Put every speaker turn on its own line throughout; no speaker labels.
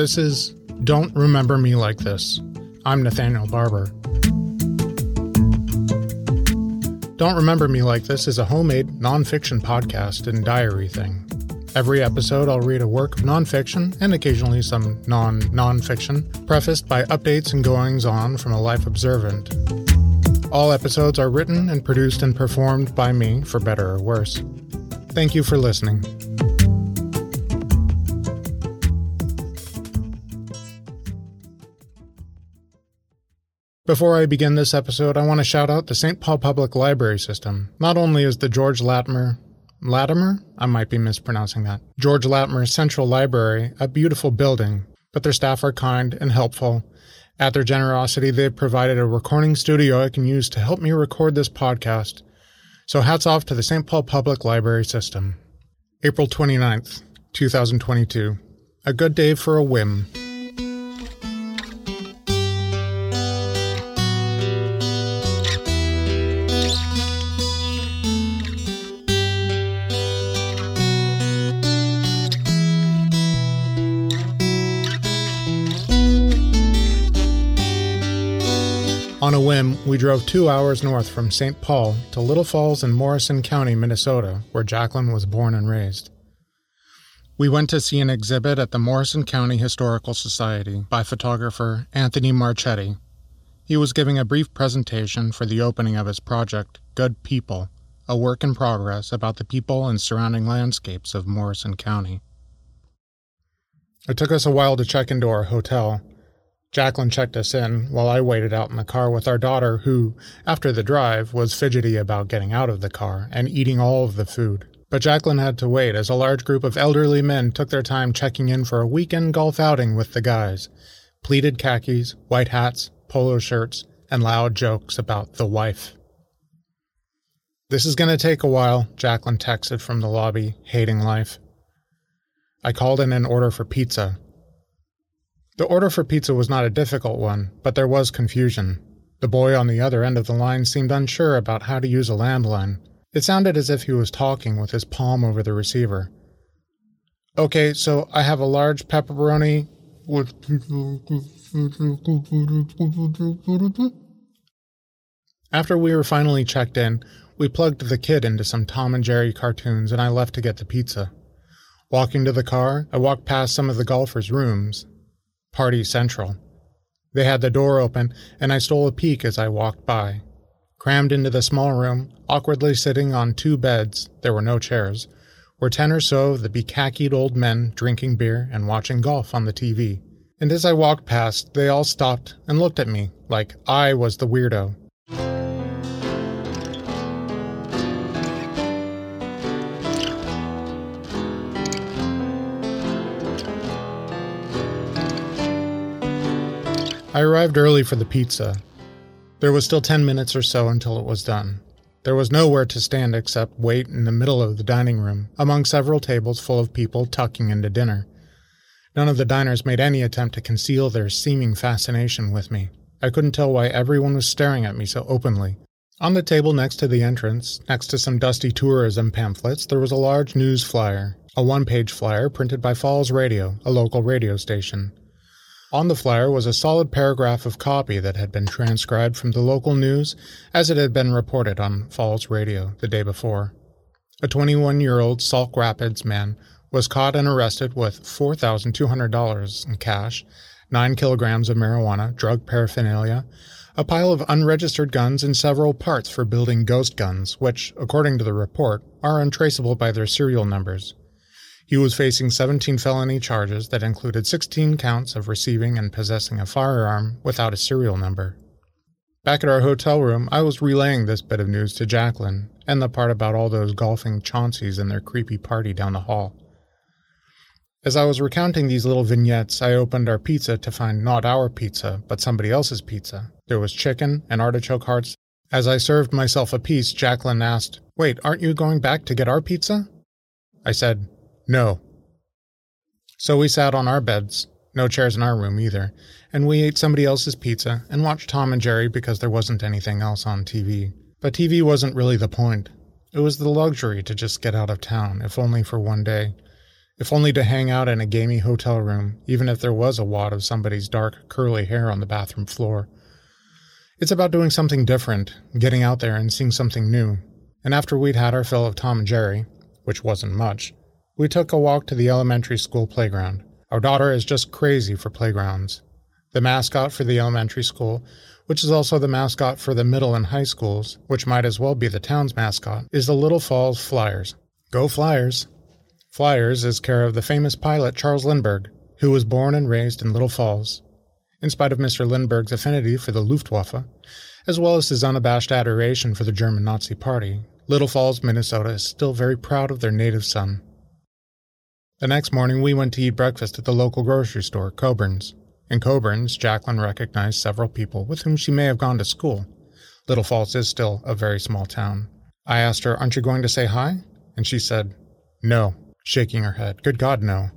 This is Don't Remember Me Like This. I'm Nathaniel Barber. Don't Remember Me Like This is a homemade nonfiction podcast and diary thing. Every episode, I'll read a work of nonfiction and occasionally some non nonfiction, prefaced by updates and goings on from a life observant. All episodes are written and produced and performed by me, for better or worse. Thank you for listening. Before I begin this episode, I want to shout out the St. Paul Public Library System. Not only is the George Latimer Latimer? I might be mispronouncing that. George Latimer Central Library, a beautiful building, but their staff are kind and helpful. At their generosity, they've provided a recording studio I can use to help me record this podcast. So hats off to the St. Paul Public Library System. April 29th, 2022. A good day for a whim. Whim, we drove two hours north from St. Paul to Little Falls in Morrison County, Minnesota, where Jacqueline was born and raised. We went to see an exhibit at the Morrison County Historical Society by photographer Anthony Marchetti. He was giving a brief presentation for the opening of his project, Good People, a work in progress about the people and surrounding landscapes of Morrison County. It took us a while to check into our hotel, Jacqueline checked us in while I waited out in the car with our daughter, who, after the drive, was fidgety about getting out of the car and eating all of the food. But Jacqueline had to wait as a large group of elderly men took their time checking in for a weekend golf outing with the guys. Pleated khakis, white hats, polo shirts, and loud jokes about the wife. This is going to take a while, Jacqueline texted from the lobby, hating life. I called in an order for pizza, the order for pizza was not a difficult one, but there was confusion. The boy on the other end of the line seemed unsure about how to use a landline. It sounded as if he was talking with his palm over the receiver. Okay, so I have a large pepperoni with. After we were finally checked in, we plugged the kid into some Tom and Jerry cartoons and I left to get the pizza. Walking to the car, I walked past some of the golfers' rooms Party Central. They had the door open, and I stole a peek as I walked by. Crammed into the small room, awkwardly sitting on two beds, there were no chairs, were ten or so of the bekhakkied old men drinking beer and watching golf on the TV. And as I walked past, they all stopped and looked at me like I was the weirdo. I arrived early for the pizza. There was still 10 minutes or so until it was done. There was nowhere to stand except wait in the middle of the dining room, among several tables full of people tucking into dinner. None of the diners made any attempt to conceal their seeming fascination with me. I couldn't tell why everyone was staring at me so openly. On the table next to the entrance, next to some dusty tourism pamphlets, there was a large news flyer, a one page flyer printed by Falls Radio, a local radio station. On the flyer was a solid paragraph of copy that had been transcribed from the local news as it had been reported on Falls Radio the day before. A 21 year old Sauk Rapids man was caught and arrested with $4,200 in cash, 9 kilograms of marijuana, drug paraphernalia, a pile of unregistered guns, and several parts for building ghost guns, which, according to the report, are untraceable by their serial numbers. He was facing 17 felony charges that included 16 counts of receiving and possessing a firearm without a serial number. Back at our hotel room, I was relaying this bit of news to Jacqueline and the part about all those golfing Chaunceys and their creepy party down the hall. As I was recounting these little vignettes, I opened our pizza to find not our pizza, but somebody else's pizza. There was chicken and artichoke hearts. As I served myself a piece, Jacqueline asked, Wait, aren't you going back to get our pizza? I said, no. So we sat on our beds, no chairs in our room either, and we ate somebody else's pizza and watched Tom and Jerry because there wasn't anything else on TV. But TV wasn't really the point. It was the luxury to just get out of town, if only for one day. if only to hang out in a gamey hotel room, even if there was a wad of somebody's dark, curly hair on the bathroom floor. It's about doing something different, getting out there and seeing something new. And after we'd had our fill of Tom and Jerry, which wasn't much, we took a walk to the elementary school playground. Our daughter is just crazy for playgrounds. The mascot for the elementary school, which is also the mascot for the middle and high schools, which might as well be the town's mascot, is the Little Falls Flyers. Go Flyers! Flyers is care of the famous pilot Charles Lindbergh, who was born and raised in Little Falls. In spite of Mr. Lindbergh's affinity for the Luftwaffe, as well as his unabashed adoration for the German Nazi Party, Little Falls, Minnesota is still very proud of their native son. The next morning, we went to eat breakfast at the local grocery store, Coborns. In Coborns, Jacqueline recognized several people with whom she may have gone to school. Little Falls is still a very small town. I asked her, Aren't you going to say hi? And she said, No, shaking her head. Good God, no.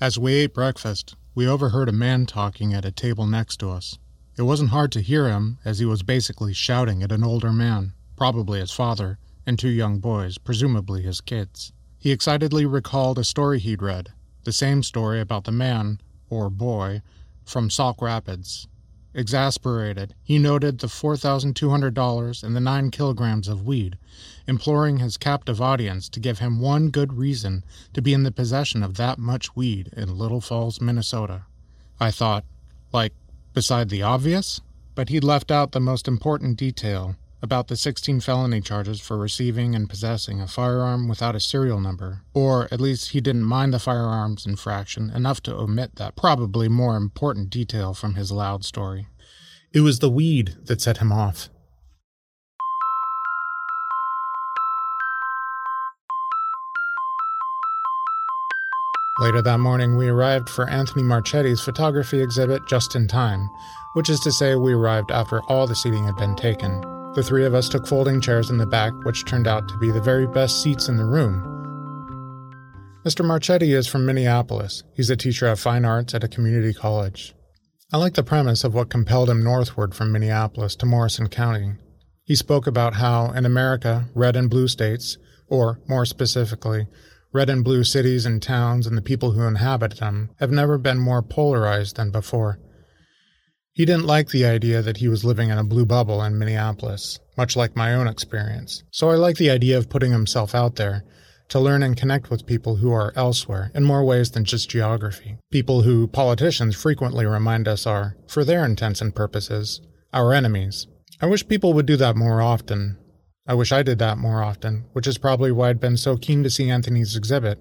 As we ate breakfast, we overheard a man talking at a table next to us. It wasn't hard to hear him, as he was basically shouting at an older man, probably his father, and two young boys, presumably his kids. He excitedly recalled a story he'd read, the same story about the man, or boy, from Sauk Rapids. Exasperated, he noted the $4,200 and the 9 kilograms of weed, imploring his captive audience to give him one good reason to be in the possession of that much weed in Little Falls, Minnesota. I thought, like, beside the obvious? But he'd left out the most important detail about the 16 felony charges for receiving and possessing a firearm without a serial number, or at least he didn't mind the firearms infraction enough to omit that probably more important detail from his loud story. It was the weed that set him off. Later that morning, we arrived for Anthony Marchetti's photography exhibit just in time, which is to say, we arrived after all the seating had been taken. The three of us took folding chairs in the back, which turned out to be the very best seats in the room. Mr. Marchetti is from Minneapolis. He's a teacher of fine arts at a community college. I like the premise of what compelled him northward from Minneapolis to Morrison County. He spoke about how, in America, red and blue states, or more specifically, red and blue cities and towns and the people who inhabit them, have never been more polarized than before. He didn't like the idea that he was living in a blue bubble in Minneapolis, much like my own experience. So I like the idea of putting himself out there to learn and connect with people who are elsewhere in more ways than just geography. People who politicians frequently remind us are, for their intents and purposes, our enemies. I wish people would do that more often. I wish I did that more often, which is probably why I'd been so keen to see Anthony's exhibit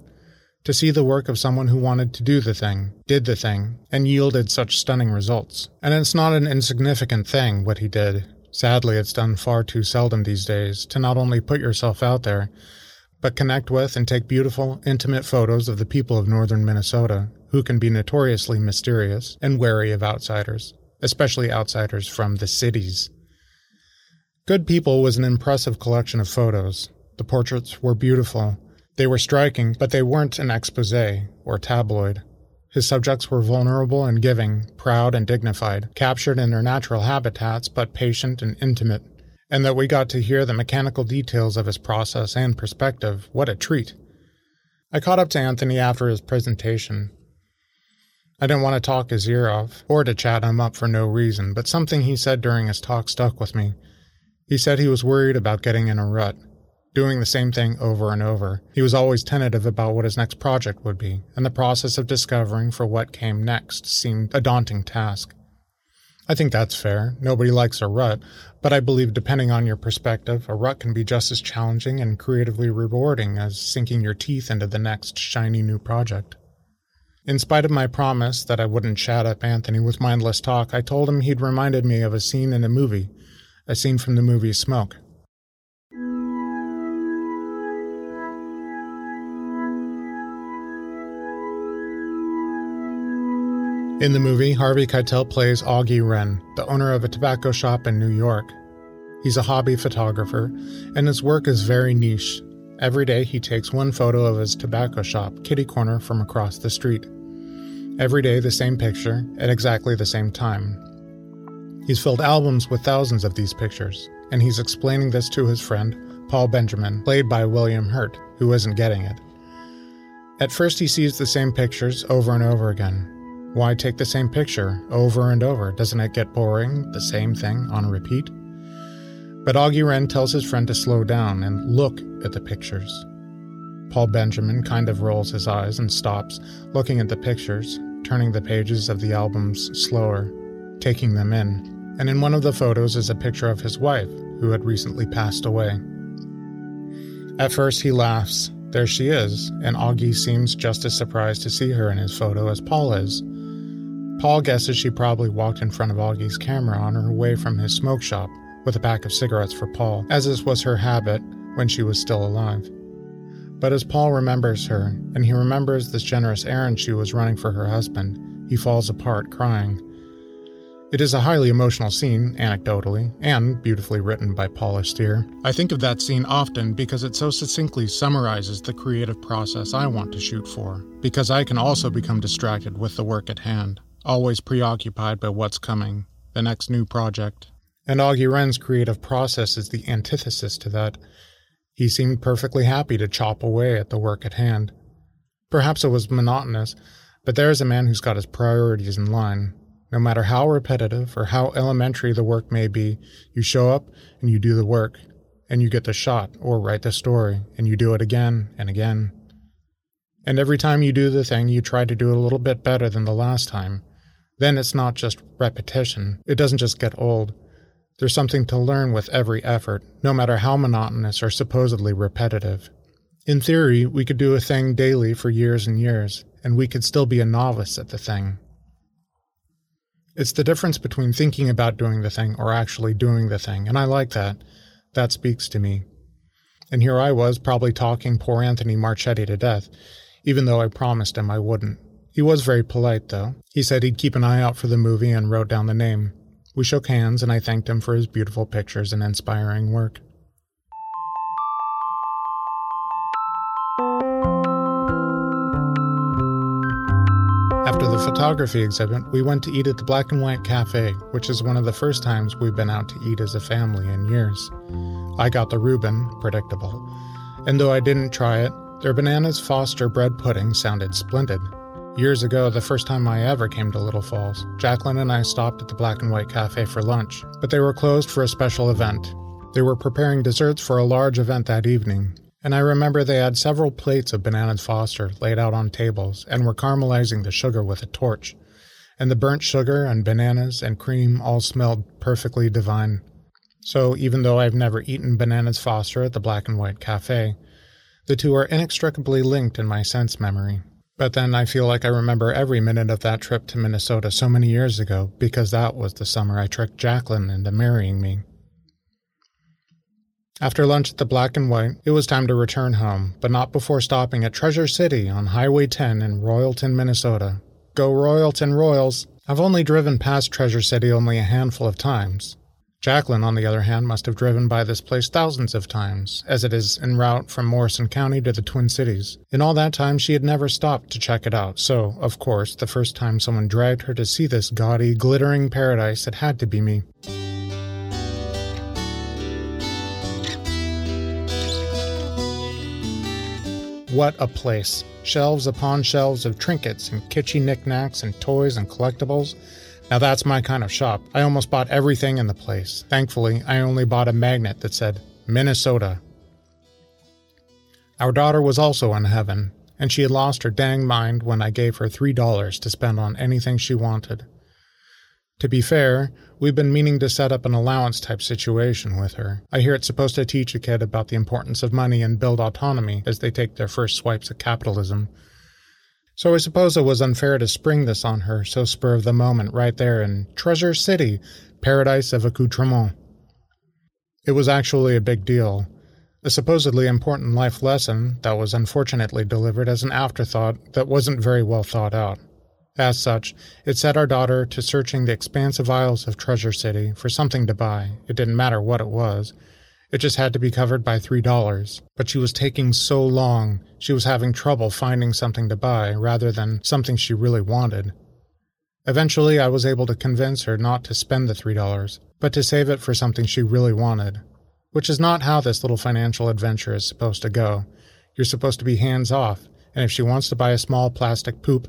to see the work of someone who wanted to do the thing, did the thing, and yielded such stunning results. And it's not an insignificant thing what he did. Sadly, it's done far too seldom these days to not only put yourself out there, but connect with and take beautiful, intimate photos of the people of northern Minnesota, who can be notoriously mysterious and wary of outsiders, especially outsiders from the cities. Good People was an impressive collection of photos. The portraits were beautiful, they were striking, but they weren't an expose or tabloid. His subjects were vulnerable and giving, proud and dignified, captured in their natural habitats, but patient and intimate. And that we got to hear the mechanical details of his process and perspective, what a treat. I caught up to Anthony after his presentation. I didn't want to talk his ear off, or to chat him up for no reason, but something he said during his talk stuck with me. He said he was worried about getting in a rut doing the same thing over and over. He was always tentative about what his next project would be, and the process of discovering for what came next seemed a daunting task. I think that's fair. Nobody likes a rut, but I believe depending on your perspective, a rut can be just as challenging and creatively rewarding as sinking your teeth into the next shiny new project. In spite of my promise that I wouldn't chat up Anthony with mindless talk, I told him he'd reminded me of a scene in a movie, a scene from the movie Smoke. In the movie, Harvey Keitel plays Augie Wren, the owner of a tobacco shop in New York. He's a hobby photographer, and his work is very niche. Every day, he takes one photo of his tobacco shop, kitty corner, from across the street. Every day, the same picture, at exactly the same time. He's filled albums with thousands of these pictures, and he's explaining this to his friend, Paul Benjamin, played by William Hurt, who isn't getting it. At first, he sees the same pictures over and over again. Why take the same picture over and over? Doesn't it get boring, the same thing on repeat? But Augie Wren tells his friend to slow down and look at the pictures. Paul Benjamin kind of rolls his eyes and stops, looking at the pictures, turning the pages of the albums slower, taking them in. And in one of the photos is a picture of his wife, who had recently passed away. At first, he laughs there she is, and Augie seems just as surprised to see her in his photo as Paul is. Paul guesses she probably walked in front of Augie's camera on her way from his smoke shop with a pack of cigarettes for Paul, as this was her habit when she was still alive. But as Paul remembers her, and he remembers this generous errand she was running for her husband, he falls apart crying. It is a highly emotional scene, anecdotally, and beautifully written by Paul Auster. I think of that scene often because it so succinctly summarizes the creative process I want to shoot for, because I can also become distracted with the work at hand, always preoccupied by what's coming, the next new project. And Augie Wren's creative process is the antithesis to that. He seemed perfectly happy to chop away at the work at hand. Perhaps it was monotonous, but there is a man who's got his priorities in line, no matter how repetitive or how elementary the work may be, you show up and you do the work, and you get the shot or write the story, and you do it again and again. And every time you do the thing, you try to do it a little bit better than the last time. Then it's not just repetition, it doesn't just get old. There's something to learn with every effort, no matter how monotonous or supposedly repetitive. In theory, we could do a thing daily for years and years, and we could still be a novice at the thing. It's the difference between thinking about doing the thing or actually doing the thing, and I like that. That speaks to me. And here I was, probably talking poor Anthony Marchetti to death, even though I promised him I wouldn't. He was very polite, though. He said he'd keep an eye out for the movie and wrote down the name. We shook hands, and I thanked him for his beautiful pictures and inspiring work. After the photography exhibit, we went to eat at the Black and White Cafe, which is one of the first times we've been out to eat as a family in years. I got the Reuben, predictable. And though I didn't try it, their bananas Foster bread pudding sounded splendid. Years ago, the first time I ever came to Little Falls, Jacqueline and I stopped at the Black and White Cafe for lunch, but they were closed for a special event. They were preparing desserts for a large event that evening, and I remember they had several plates of bananas Foster laid out on tables and were caramelizing the sugar with a torch. And the burnt sugar and bananas and cream all smelled perfectly divine. So even though I've never eaten bananas Foster at the Black and White Cafe, the two are inextricably linked in my sense memory. But then I feel like I remember every minute of that trip to Minnesota so many years ago because that was the summer I tricked Jacqueline into marrying me. After lunch at the Black and White, it was time to return home, but not before stopping at Treasure City on Highway 10 in Royalton, Minnesota. Go Royalton Royals! I've only driven past Treasure City only a handful of times. Jacqueline, on the other hand, must have driven by this place thousands of times, as it is en route from Morrison County to the Twin Cities. In all that time, she had never stopped to check it out, so, of course, the first time someone dragged her to see this gaudy, glittering paradise, it had to be me. What a place! Shelves upon shelves of trinkets and kitschy knickknacks and toys and collectibles. Now that's my kind of shop. I almost bought everything in the place. Thankfully, I only bought a magnet that said Minnesota. Our daughter was also in heaven, and she had lost her dang mind when I gave her three dollars to spend on anything she wanted. To be fair, we've been meaning to set up an allowance type situation with her. I hear it's supposed to teach a kid about the importance of money and build autonomy as they take their first swipes at capitalism. So I suppose it was unfair to spring this on her so spur of the moment right there in Treasure City, paradise of accoutrement. It was actually a big deal. A supposedly important life lesson that was unfortunately delivered as an afterthought that wasn't very well thought out. As such, it set our daughter to searching the expansive aisles of Treasure City for something to buy. It didn't matter what it was. It just had to be covered by three dollars. But she was taking so long, she was having trouble finding something to buy rather than something she really wanted. Eventually, I was able to convince her not to spend the three dollars, but to save it for something she really wanted. Which is not how this little financial adventure is supposed to go. You're supposed to be hands off And if she wants to buy a small plastic poop,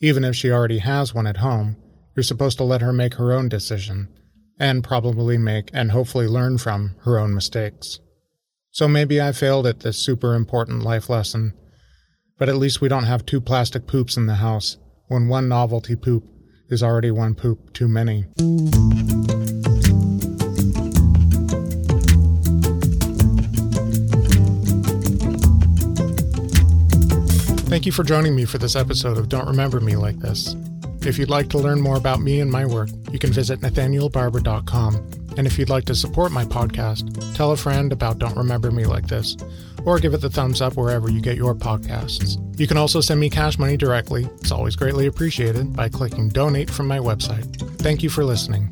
even if she already has one at home, you're supposed to let her make her own decision, and probably make and hopefully learn from her own mistakes. So maybe I failed at this super important life lesson, but at least we don't have two plastic poops in the house when one novelty poop is already one poop too many. Thank you for joining me for this episode of Don't Remember Me Like This. If you'd like to learn more about me and my work, you can visit nathanielbarber.com. And if you'd like to support my podcast, tell a friend about Don't Remember Me Like This, or give it the thumbs up wherever you get your podcasts. You can also send me cash money directly. It's always greatly appreciated by clicking donate from my website. Thank you for listening.